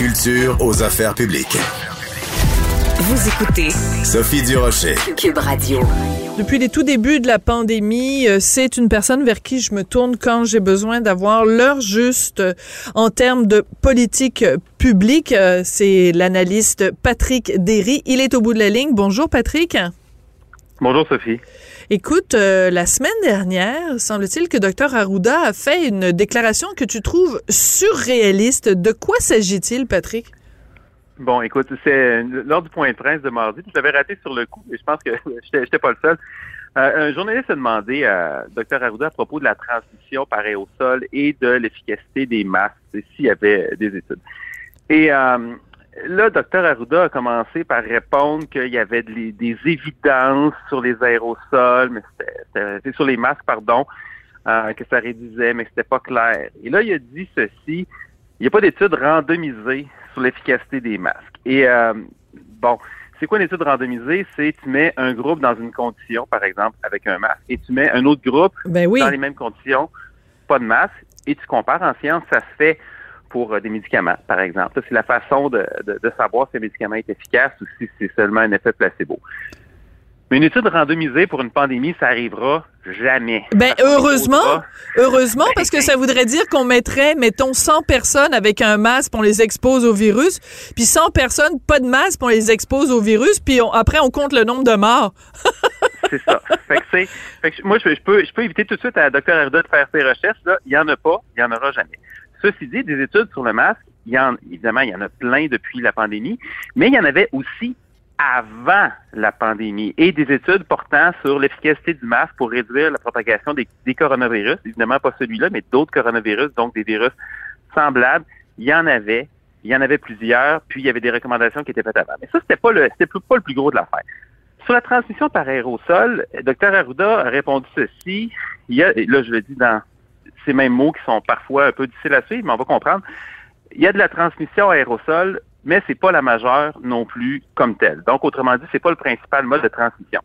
Culture aux affaires publiques. Vous écoutez Sophie Durocher. Cube Radio. Depuis les tout débuts de la pandémie, euh, c'est une personne vers qui je me tourne quand j'ai besoin d'avoir l'heure juste euh, en termes de politique publique. Euh, C'est l'analyste Patrick Derry. Il est au bout de la ligne. Bonjour Patrick. Bonjour Sophie. Écoute, euh, la semaine dernière, semble-t-il que Dr Arruda a fait une déclaration que tu trouves surréaliste. De quoi s'agit-il, Patrick? Bon, écoute, c'est lors du point de presse de mardi, je l'avais raté sur le coup, et je pense que j'étais pas le seul. Euh, un journaliste a demandé à Dr Arruda à propos de la transmission par aérosol et de l'efficacité des masques, s'il y avait des études. Et euh, là, Dr Arruda a commencé par répondre qu'il y avait de- des évidences sur les aérosols, mais c'était- sur les masques, pardon, euh, que ça réduisait, mais que c'était pas clair. Et là, il a dit ceci. Il n'y a pas d'études randomisées sur l'efficacité des masques. Et euh, bon, c'est quoi une étude randomisée? C'est tu mets un groupe dans une condition, par exemple, avec un masque, et tu mets un autre groupe Ben oui. dans les mêmes conditions, pas de masque, et tu compares en science, ça se fait pour euh, des médicaments, par exemple. C'est la façon de, de- de savoir si un médicament est efficace ou si c'est seulement un effet placebo. Mais une étude randomisée pour une pandémie, ça arrivera jamais. Ben, heureusement, Heureusement, Ben, parce que ben- ça voudrait dire qu'on mettrait, mettons, 100 personnes avec un masque, on les expose au virus, puis 100 personnes, pas de masque, on les expose au virus, puis on- après, on compte le nombre de morts. C'est ça. Fait que c'est, moi, je, je peux, je peux éviter tout de suite à Dr. Arruda de faire ses recherches. Là. Il n'y en a pas, il n'y en aura jamais. Ceci dit, des études sur le masque, il y en, évidemment, il y en a plein depuis la pandémie, mais il y en avait aussi avant la pandémie et des études portant sur l'efficacité du masque pour réduire la propagation des, coronavirus. Évidemment, pas celui-là, mais d'autres coronavirus, donc des virus semblables. Il y en avait. Il y en avait plusieurs, puis il y avait des recommandations qui étaient faites avant. Mais ça, c'était pas le, c'était pas le plus gros de l'affaire. Sur la transmission par aérosol, Dr Arruda a répondu ceci. Il y a, là, je le dis dans ces mêmes mots qui sont parfois un peu difficiles à suivre, mais on va comprendre. Il y a de la transmission aérosol, mais c'est pas la majeure non plus comme telle. Donc, autrement dit, c'est pas le principal mode de transmission.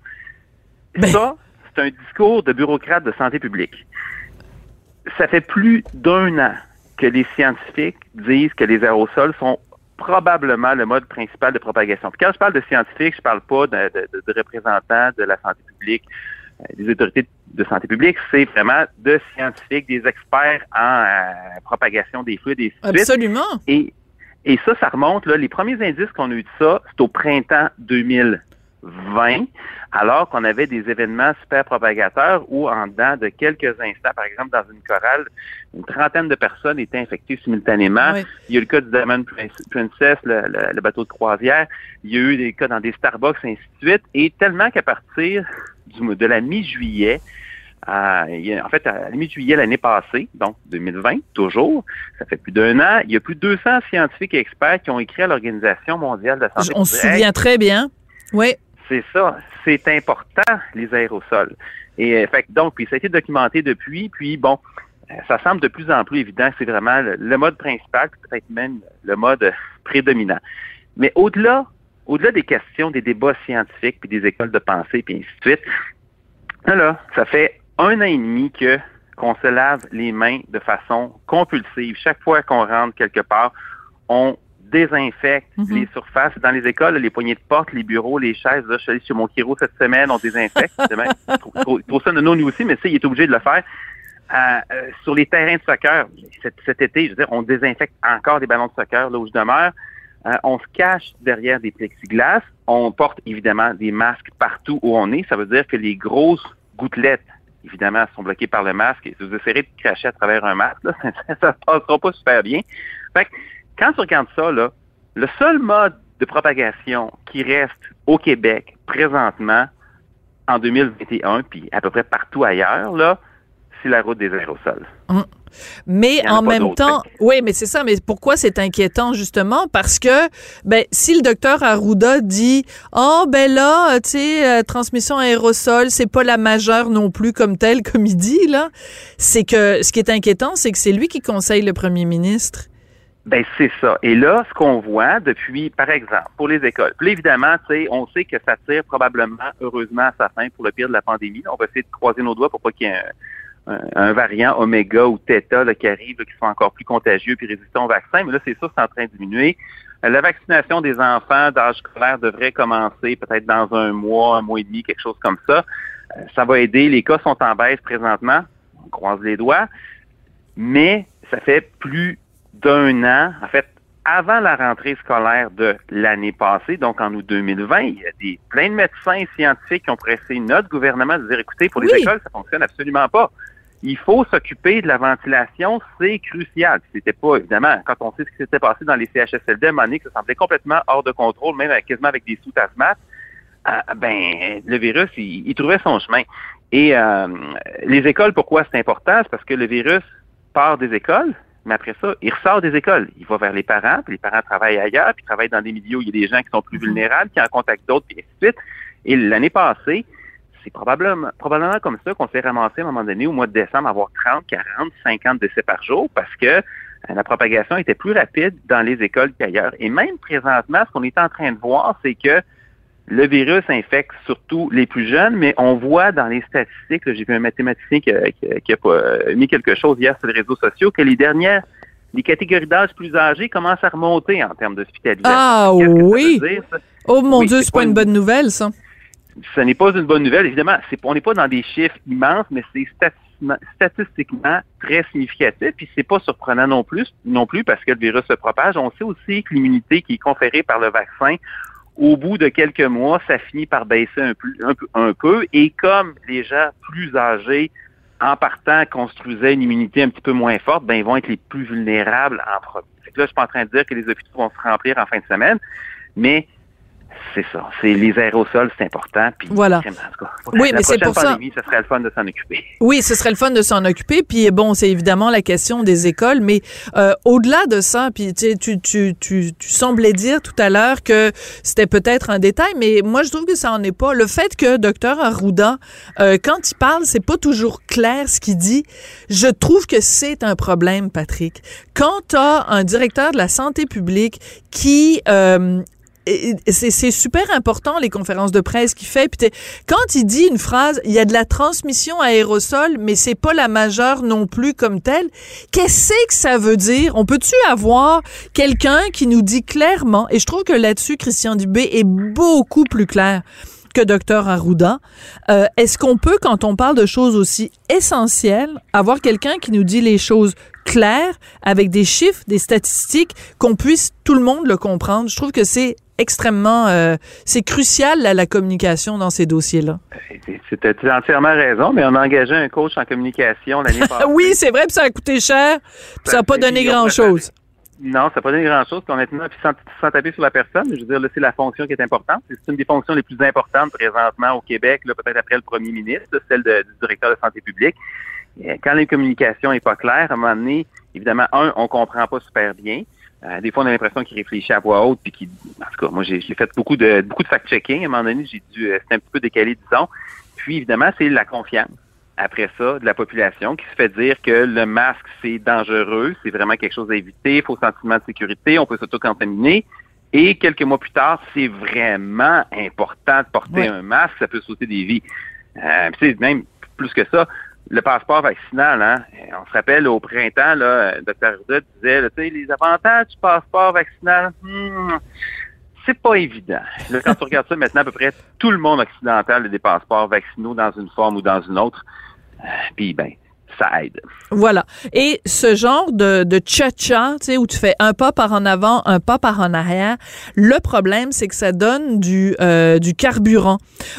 Ben- Ça, c'est un discours de bureaucrate de santé publique. Ça fait plus d'un an que les scientifiques disent que les aérosols sont probablement le mode principal de propagation. Puis quand je parle de scientifiques, je parle pas de, de- de- de représentants de la santé publique, des autorités de santé publique, c'est vraiment de scientifiques, des experts en euh, propagation des fluides et suite. Absolument. Et, et ça, ça remonte, là, les premiers indices qu'on a eu de ça, c'est au printemps 2020, alors qu'on avait des événements super propagateurs où, en dedans de quelques instants, par exemple, dans une chorale, une trentaine de personnes étaient infectées simultanément. Oui. Il y a eu le cas du Diamond Prince- Princess, le, le- le bateau de croisière. Il y a eu des cas dans des Starbucks, ainsi de suite. Et tellement qu'à partir du, de la mi-juillet, euh, en fait, à la mi-juillet l'année passée, donc 2020, toujours, ça fait plus d'un an, il y a plus de 200 scientifiques et experts qui ont écrit à l'Organisation mondiale de la santé. On se Hey, souvient très bien. Oui. C'est ça, c'est important, les aérosols. Et euh, fait, donc, puis ça a été documenté depuis, puis bon, euh, ça semble de plus en plus évident que c'est vraiment le, mode principal, peut-être même le mode prédominant. Mais au-delà, au-delà des questions, des débats scientifiques, puis des écoles de pensée, puis ainsi de suite, là, ça fait un an et demi que qu'on se lave les mains de façon compulsive. Chaque fois qu'on rentre quelque part, on désinfecte Mhm. les surfaces. Dans les écoles, les poignées de porte, les bureaux, les chaises, là, je suis allé chez mon chiro cette semaine, on désinfecte. Je trouve- ça nono, nous aussi, mais ça, il est obligé de le faire. euh, sur les terrains de soccer, cet, été, je veux dire, on désinfecte encore des ballons de soccer là où je demeure. Euh, on se cache derrière des plexiglas. On porte évidemment des masques partout où on est. Ça veut dire que les grosses gouttelettes, évidemment, sont bloquées par le masque. Et si vous essayez de cracher à travers un masque, là, ça ne passera pas super bien. Fait que, quand tu regardes ça, là, le seul mode de propagation qui reste au Québec présentement en 2021, puis à peu près partout ailleurs, là, c'est la route des aérosols. Hum. Mais en, même temps, oui, mais c'est ça. Mais pourquoi c'est inquiétant justement? Parce que, ben, si le docteur Arruda dit, oh ben là, tu sais, transmission aérosol, c'est pas la majeure non plus comme telle, comme il dit là, c'est que ce qui est inquiétant, c'est que c'est lui qui conseille le premier ministre. Ben c'est ça. Et là, ce qu'on voit depuis, par exemple, pour les écoles. Puis évidemment, on sait que ça tire probablement, heureusement, à sa fin pour le pire de la pandémie. On va essayer de croiser nos doigts pour pas qu'il y ait un, variant oméga ou theta qui arrive, qui soit encore plus contagieux puis résistant au vaccin. Mais là, c'est ça, c'est en train de diminuer. Euh, la vaccination des enfants d'âge scolaire devrait commencer peut-être dans un mois, un mois et demi, quelque chose comme ça. Euh, ça va aider. Les cas sont en baisse présentement. On croise les doigts. Mais ça fait plus d'un an, en fait, avant la rentrée scolaire de l'année passée, donc en août 2020, il y a des, plein de médecins scientifiques qui ont pressé notre gouvernement de dire, écoutez, pour les écoles, ça fonctionne absolument pas. Il faut s'occuper de la ventilation, c'est crucial. C'était pas, évidemment, quand on sait ce qui s'était passé dans les CHSLD, à ça semblait complètement hors de contrôle, même quasiment avec des sous-asthmates, euh, ben, le virus, il, trouvait son chemin. Et euh, les écoles, pourquoi c'est important? C'est parce que le virus part des écoles, mais après ça, il ressort des écoles. Il va vers les parents, puis les parents travaillent ailleurs, puis travaillent dans des milieux où il y a des gens qui sont plus mhm. vulnérables, qui en contact d'autres, puis ainsi de suite. Et l'année passée, c'est probablement, probablement comme ça qu'on s'est ramassé à un moment donné, au mois de décembre, avoir 30, 40, 50 décès par jour, parce que euh, la propagation était plus rapide dans les écoles qu'ailleurs. Et même présentement, ce qu'on est en train de voir, c'est que le virus infecte surtout les plus jeunes, mais on voit dans les statistiques, j'ai vu un mathématicien qui a, euh, mis quelque chose hier sur les réseaux sociaux, que les dernières, les catégories d'âge plus âgées commencent à remonter en termes d'hospitalisation. Ah oui! oh mon Dieu, c'est pas une bonne nouvelle, ça. Ce n'est pas une bonne nouvelle. Évidemment, on n'est pas dans des chiffres immenses, mais c'est statistiquement très significatif. Puis c'est pas surprenant non plus, non plus parce que le virus se propage. On sait aussi que l'immunité qui est conférée par le vaccin au bout de quelques mois, ça finit par baisser un peu, un peu, Et comme les gens plus âgés, en partant, construisaient une immunité un petit peu moins forte, ben, ils vont être les plus vulnérables en premier. là, je suis pas en train de dire que les hôpitaux vont se remplir en fin de semaine, mais c'est ça. C'est les aérosols, c'est important. Puis voilà. oui, mais c'est pour ça. Ce serait le fun de s'en occuper. Oui, ce serait le fun de s'en occuper. Puis bon, c'est évidemment la question des écoles, mais euh, au-delà de ça, puis tu, tu, tu, tu, semblais dire tout à l'heure que c'était peut-être un détail, mais moi je trouve que ça en est pas. Le fait que docteur Arruda, euh, quand il parle, c'est pas toujours clair ce qu'il dit. Je trouve que c'est un problème, Patrick. Quand tu as un directeur de la santé publique qui euh, c'est super important les conférences de presse qu'il fait. Puis quand il dit une phrase, il y a de la transmission aérosol, mais c'est pas la majeure non plus comme telle. Qu'est-ce que ça veut dire? On peut-tu avoir quelqu'un qui nous dit clairement Et je trouve que là-dessus, Christian Dubé est beaucoup plus clair que Dr Arruda. Euh, Est-ce qu'on peut, quand on parle de choses aussi essentielles, avoir quelqu'un qui nous dit les choses claires, avec des chiffres, des statistiques, qu'on puisse tout le monde le comprendre? Je trouve que c'est extrêmement, euh, c'est crucial la communication dans ces dossiers-là. C'était entièrement raison, mais on a engagé un coach en communication l'année passée. oui, c'est vrai, puis ça a coûté cher, puis ça n'a pas donné grand-chose. Non, ça n'a pas donné grand-chose, honnêtement, puis sans, sans, taper sur la personne, je veux dire, là, c'est la fonction qui est importante. C'est une des fonctions les plus importantes présentement au Québec, peut-être après le premier ministre, celle du directeur de santé publique. quand la communication n'est pas claire, à un moment donné, évidemment, un, on comprend pas super bien. Euh, des fois, on a l'impression qu'il réfléchit à voix haute, puis qu'il, en tout cas, moi, j'ai, fait beaucoup de beaucoup de fact-checking. À un moment donné, j'ai dû, euh, c'était un petit peu décalé, disons. Puis, évidemment, c'est la confiance. Après ça, de la population qui se fait dire que le masque, c'est dangereux, c'est vraiment quelque chose à éviter, faux sentiment de sécurité, on peut s'auto-contaminer. Et quelques mois plus tard, c'est vraiment important de porter un masque, ça peut sauter des vies. Euh, c'est même plus que ça, le passeport vaccinal, hein, on se rappelle au printemps, là, Dr. Ruda disait, sais, les avantages du passeport vaccinal, hmm, c'est pas évident. Là, quand tu regardes ça maintenant, à peu près tout le monde occidental a des passeports vaccinaux dans une forme ou dans une autre. Euh, puis, ben, Voilà. Et ce genre de, de cha-cha, tu sais, où tu fais un pas par en avant, un pas par en arrière, le problème, c'est que ça donne du, euh, du carburant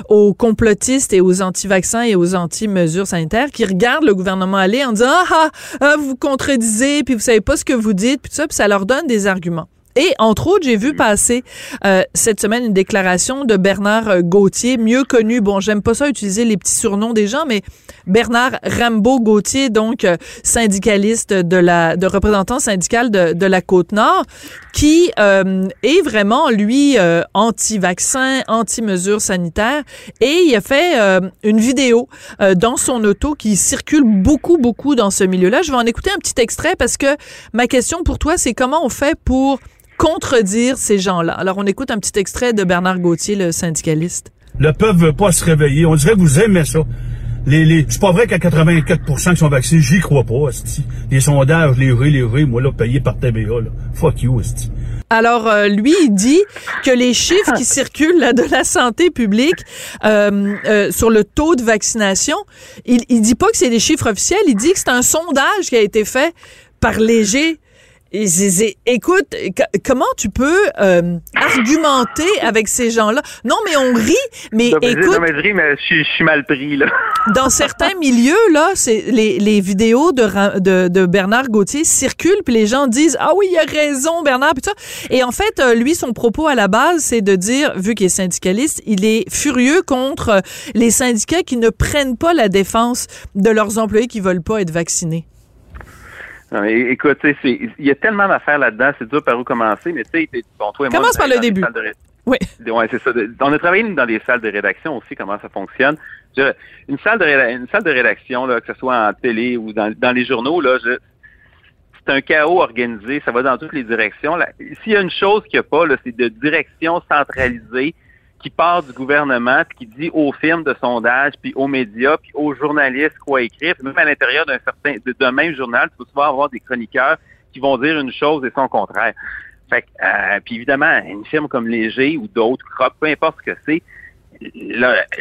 aux complotistes et aux anti-vaccins et aux anti-mesures sanitaires qui regardent le gouvernement aller en disant, ah, ah, ah, vous contredisez, puis vous savez pas ce que vous dites, puis ça, puis ça leur donne des arguments. Et entre autres, j'ai vu passer euh, cette semaine une déclaration de Bernard euh, Gauthier, mieux connu, bon, j'aime pas ça utiliser les petits surnoms des gens, mais Bernard Rambo Gauthier, donc euh, syndicaliste de la, de représentant syndical de, de la Côte-Nord, qui est vraiment, lui, anti-vaccin, anti-mesures sanitaires, et il a fait une vidéo dans son auto qui circule beaucoup, beaucoup dans ce milieu-là. Je vais en écouter un petit extrait parce que ma question pour toi, c'est comment on fait pour contredire ces gens-là. Alors, on écoute un petit extrait de Bernard Gauthier, le syndicaliste. Le peuple veut pas se réveiller. On dirait que vous aimez ça. Les, les, c'est pas vrai qu'à 84% qui sont vaccinés, j'y crois pas, esti. Les sondages, les rues, les rues, moi, là, payés par TVA, là. Fuck you. Alors, euh, lui, il dit que les chiffres qui circulent là, de la santé publique euh, euh, sur le taux de vaccination, il, il dit pas que c'est des chiffres officiels, il dit que c'est un sondage qui a été fait par Léger écoute, comment tu peux euh, argumenter avec ces gens-là? Non, mais on rit, mais écoute... Non, mais je ris, mais je, suis mal pris, là. dans certains milieux, là, c'est les, les vidéos de, de, de, Bernard Gauthier circulent, puis les gens disent « Ah oui, il a raison, Bernard », puis ça. Et en fait, euh, lui, son propos à la base, c'est de dire, vu qu'il est syndicaliste, il est furieux contre euh, les syndicats qui ne prennent pas la défense de leurs employés qui veulent pas être vaccinés. Écoute, il y a tellement d'affaires là-dedans, c'est dur par où commencer, mais tu sais, bon, toi et moi. Commence par le début. Oui. Ouais, c'est ça. On a travaillé dans des salles de rédaction aussi, comment ça fonctionne. une salle de une salle de rédaction, là, que ce soit en télé ou dans, dans les journaux, là, c'est un chaos organisé, ça va dans toutes les directions. S'il y a une chose qu'il n'y a pas, c'est de direction centralisée qui part du gouvernement puis qui dit aux firmes de sondage, puis aux médias, puis aux journalistes quoi écrire. même à l'intérieur d'un certain d'un même journal, tu peux souvent avoir des chroniqueurs qui vont dire une chose et son contraire. Fait que, euh, puis évidemment, une firme comme Léger ou d'autres, Crop, peu importe ce que c'est,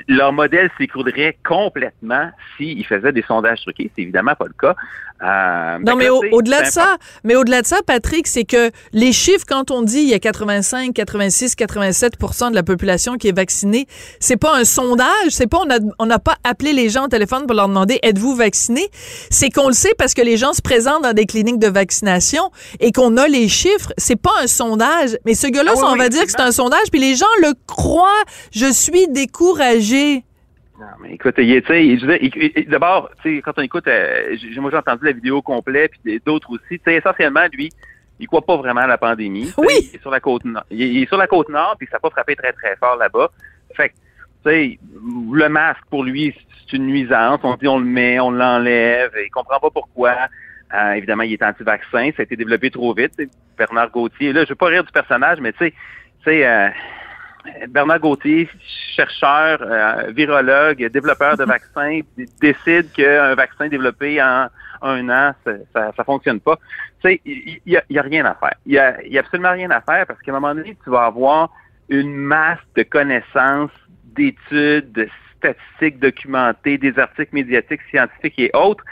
leur, modèle s'écroulerait complètement s'ils faisaient des sondages truqués. C'est évidemment pas le cas. Euh, non, mais au-delà de ça, mais au-delà de ça, Patrick, c'est que les chiffres, quand on dit il y a 85, 86, 87% de la population qui est vaccinée, c'est pas un sondage, c'est pas on n'a pas appelé les gens au téléphone pour leur demander êtes-vous vacciné, c'est qu'on le sait parce que les gens se présentent dans des cliniques de vaccination et qu'on a les chiffres. C'est pas un sondage, mais ce gars-là, ah on va dire que c'est un sondage, puis les gens le croient. Je suis découragé. Non, mais écoute, d'abord, quand on écoute, euh, moi j'ai entendu la vidéo complète, puis d'autres aussi, essentiellement, lui, il croit pas vraiment à la pandémie. Oui. Il est sur la côte nord. Il est sur la côte nord, puis ça n'a pas frappé très, très fort là-bas. Fait que, tu sais, le masque, pour lui, c'est une nuisance. On dit on le met, on l'enlève, il comprend pas pourquoi. Euh, évidemment, il est anti-vaccin, ça a été développé trop vite. Bernard Gauthier, là, je veux pas rire du personnage, mais tu sais, tu sais, euh, Bernard Gauthier, chercheur, euh, virologue, développeur de vaccins, décide qu'un vaccin développé en un an, ça, ça, fonctionne pas. Tu sais, il y, a, rien à faire. Il y a, y a absolument rien à faire parce qu'à un moment donné, tu vas avoir une masse de connaissances, d'études, de statistiques documentées, des articles médiatiques, scientifiques et autres.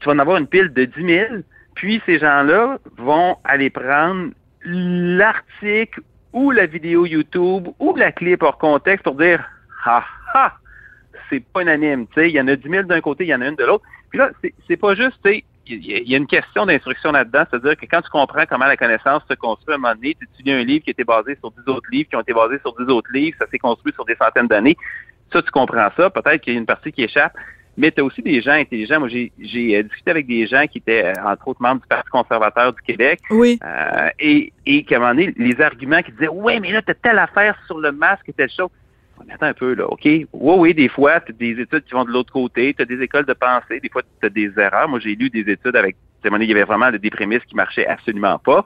Tu vas en avoir une pile de 10 000. Puis ces gens-là vont aller prendre l'article ou la vidéo YouTube ou la clip hors contexte pour dire ah ah c'est pas unanime, il y en a 10 000 d'un côté, il y en a une de l'autre. Puis là, c'est pas juste, il y, a une question d'instruction là-dedans, c'est-à-dire que quand tu comprends comment la connaissance se construit à un moment donné, tu étudies un livre qui été basé sur 10 autres livres, qui ont été basés sur 10 autres livres, ça s'est construit sur des centaines d'années. Ça, tu comprends ça. Peut-être qu'il y a une partie qui échappe. Mais tu as aussi des gens intelligents. Moi, j'ai euh, discuté avec des gens qui étaient, euh, entre autres, membres du Parti conservateur du Québec. Oui. Euh, et, et qu'à un moment donné, les arguments qui disaient Ouais, mais là, tu as telle affaire sur le masque et telle chose. Attends un peu, là, OK? Oui, oui, des fois, tu as des études qui vont de l'autre côté, tu as des écoles de pensée, des fois, tu as des erreurs. Moi, j'ai lu des études avec, il y avait vraiment des prémices qui marchaient absolument pas.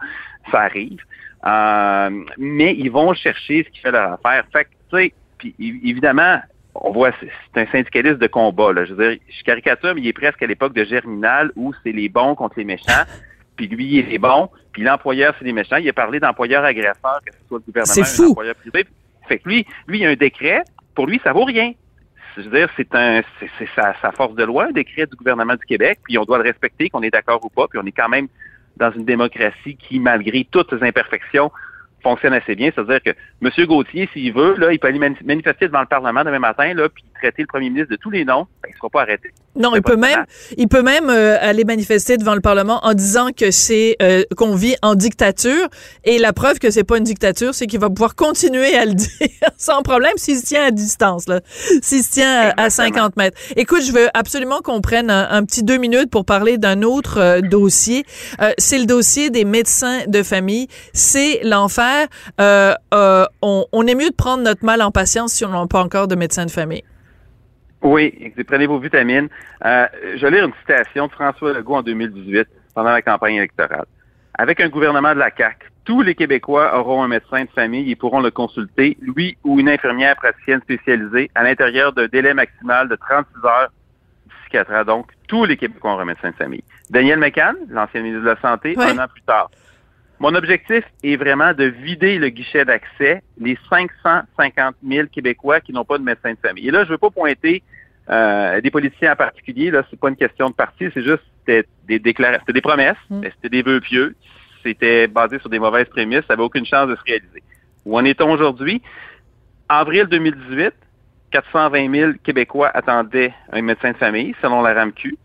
Ça arrive. Euh, mais ils vont chercher ce qui fait leur affaire. Fait que, tu sais, puis évidemment, on voit, c'est un syndicaliste de combat. Là. Je veux dire, je caricature, mais il est presque à l'époque de Germinal où c'est les bons contre les méchants. Puis lui, il est les bons. Puis l'employeur, c'est les méchants. Il a parlé d'employeur agresseur, que ce soit le gouvernement ou l'employeur privé. Fait que lui, lui, il a un décret. Pour lui, ça vaut rien. je veux dire, c'est un, c'est sa, sa, force de loi, un décret du gouvernement du Québec, puis on doit le respecter, qu'on est d'accord ou pas, puis on est quand même dans une démocratie qui, malgré toutes ses imperfections, fonctionne assez bien. C'est-à-dire que M. Gauthier, s'il veut, là, il peut aller manifester devant le Parlement demain matin, là, puis traiter le premier ministre de tous les noms, ben, il ne sera pas arrêté. Non, il peut, même, il peut même euh, aller manifester devant le Parlement en disant que c'est euh, qu'on vit en dictature. Et la preuve que c'est pas une dictature, c'est qu'il va pouvoir continuer à le dire sans problème s'il se tient à distance, là, s'il se tient à, 50 mètres. Écoute, je veux absolument qu'on prenne un, petit deux minutes pour parler d'un autre euh, dossier. c'est le dossier des médecins de famille. C'est l'enfer. On, on est mieux de prendre notre mal en patience si on n'a pas encore de médecin de famille. Oui, prenez vos vitamines. Euh, je vais lire une citation de François Legault en 2018 pendant la campagne électorale. Avec un gouvernement de la CAQ, tous les Québécois auront un médecin de famille et pourront le consulter, lui ou une infirmière praticienne spécialisée, à l'intérieur d'un délai maximal de 36 heures d'ici 4 ans. Donc, tous les Québécois auront un médecin de famille. Daniel McCann, l'ancien ministre de la Santé, un an plus tard. Mon objectif est vraiment de vider le guichet d'accès, les 550 000 Québécois qui n'ont pas de médecin de famille. Et là, je ne veux pas pointer euh, des politiciens en particulier. Là, c'est pas une question de parti, c'est juste des, des déclarations, c'était des promesses, mm. c'était des vœux pieux, c'était basé sur des mauvaises prémices, ça n'avait aucune chance de se réaliser. Où en est-on aujourd'hui? Avril 2018, 420 000 Québécois attendaient un médecin de famille, selon la RAMQ.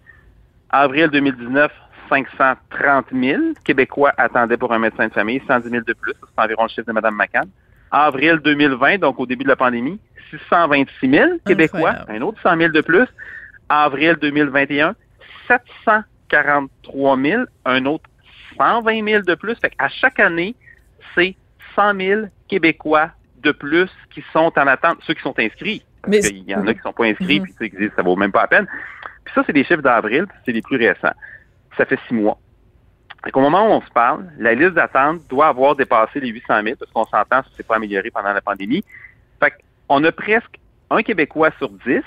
Avril 2019, 530 000 Québécois attendaient pour un médecin de famille, 110 000 de plus, c'est environ le chiffre de Mme McCann. Avril 2020, donc au début de la pandémie, 626 000 Québécois, un autre 100 000 de plus. Avril 2021, 743 000, un autre 120 000 de plus. Fait à chaque année, c'est 100 000 Québécois de plus qui sont en attente, ceux qui sont inscrits. Parce qu'il y en a qui ne sont pas inscrits, mm-hmm. puis ceux qui disent ça vaut même pas la peine. Puis ça, c'est des chiffres d'avril, c'est les plus récents ça fait six mois. Au moment où on se parle, la liste d'attente doit avoir dépassé les 800 000 parce qu'on s'entend, ça s'est pas amélioré pendant la pandémie. Fait a presque un Québécois sur dix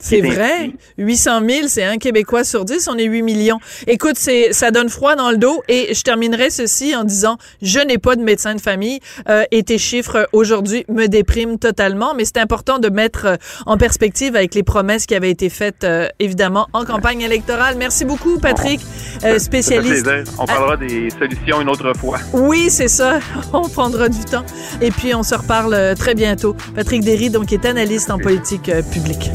c'est vrai. 800 000, c'est un Québécois sur 10. On est 8 millions. Écoute, c'est, ça donne froid dans le dos. Et je terminerai ceci en disant, je n'ai pas de médecin de famille. Euh, et tes chiffres aujourd'hui me dépriment totalement. Mais c'est important de mettre euh, en perspective avec les promesses qui avaient été faites, euh, évidemment, en campagne électorale. Merci beaucoup, Patrick, euh, spécialiste. On parlera des solutions une autre fois. Oui, c'est ça. On prendra du temps. Et puis, on se reparle très bientôt. Patrick Derry, donc, est analyste en politique publique.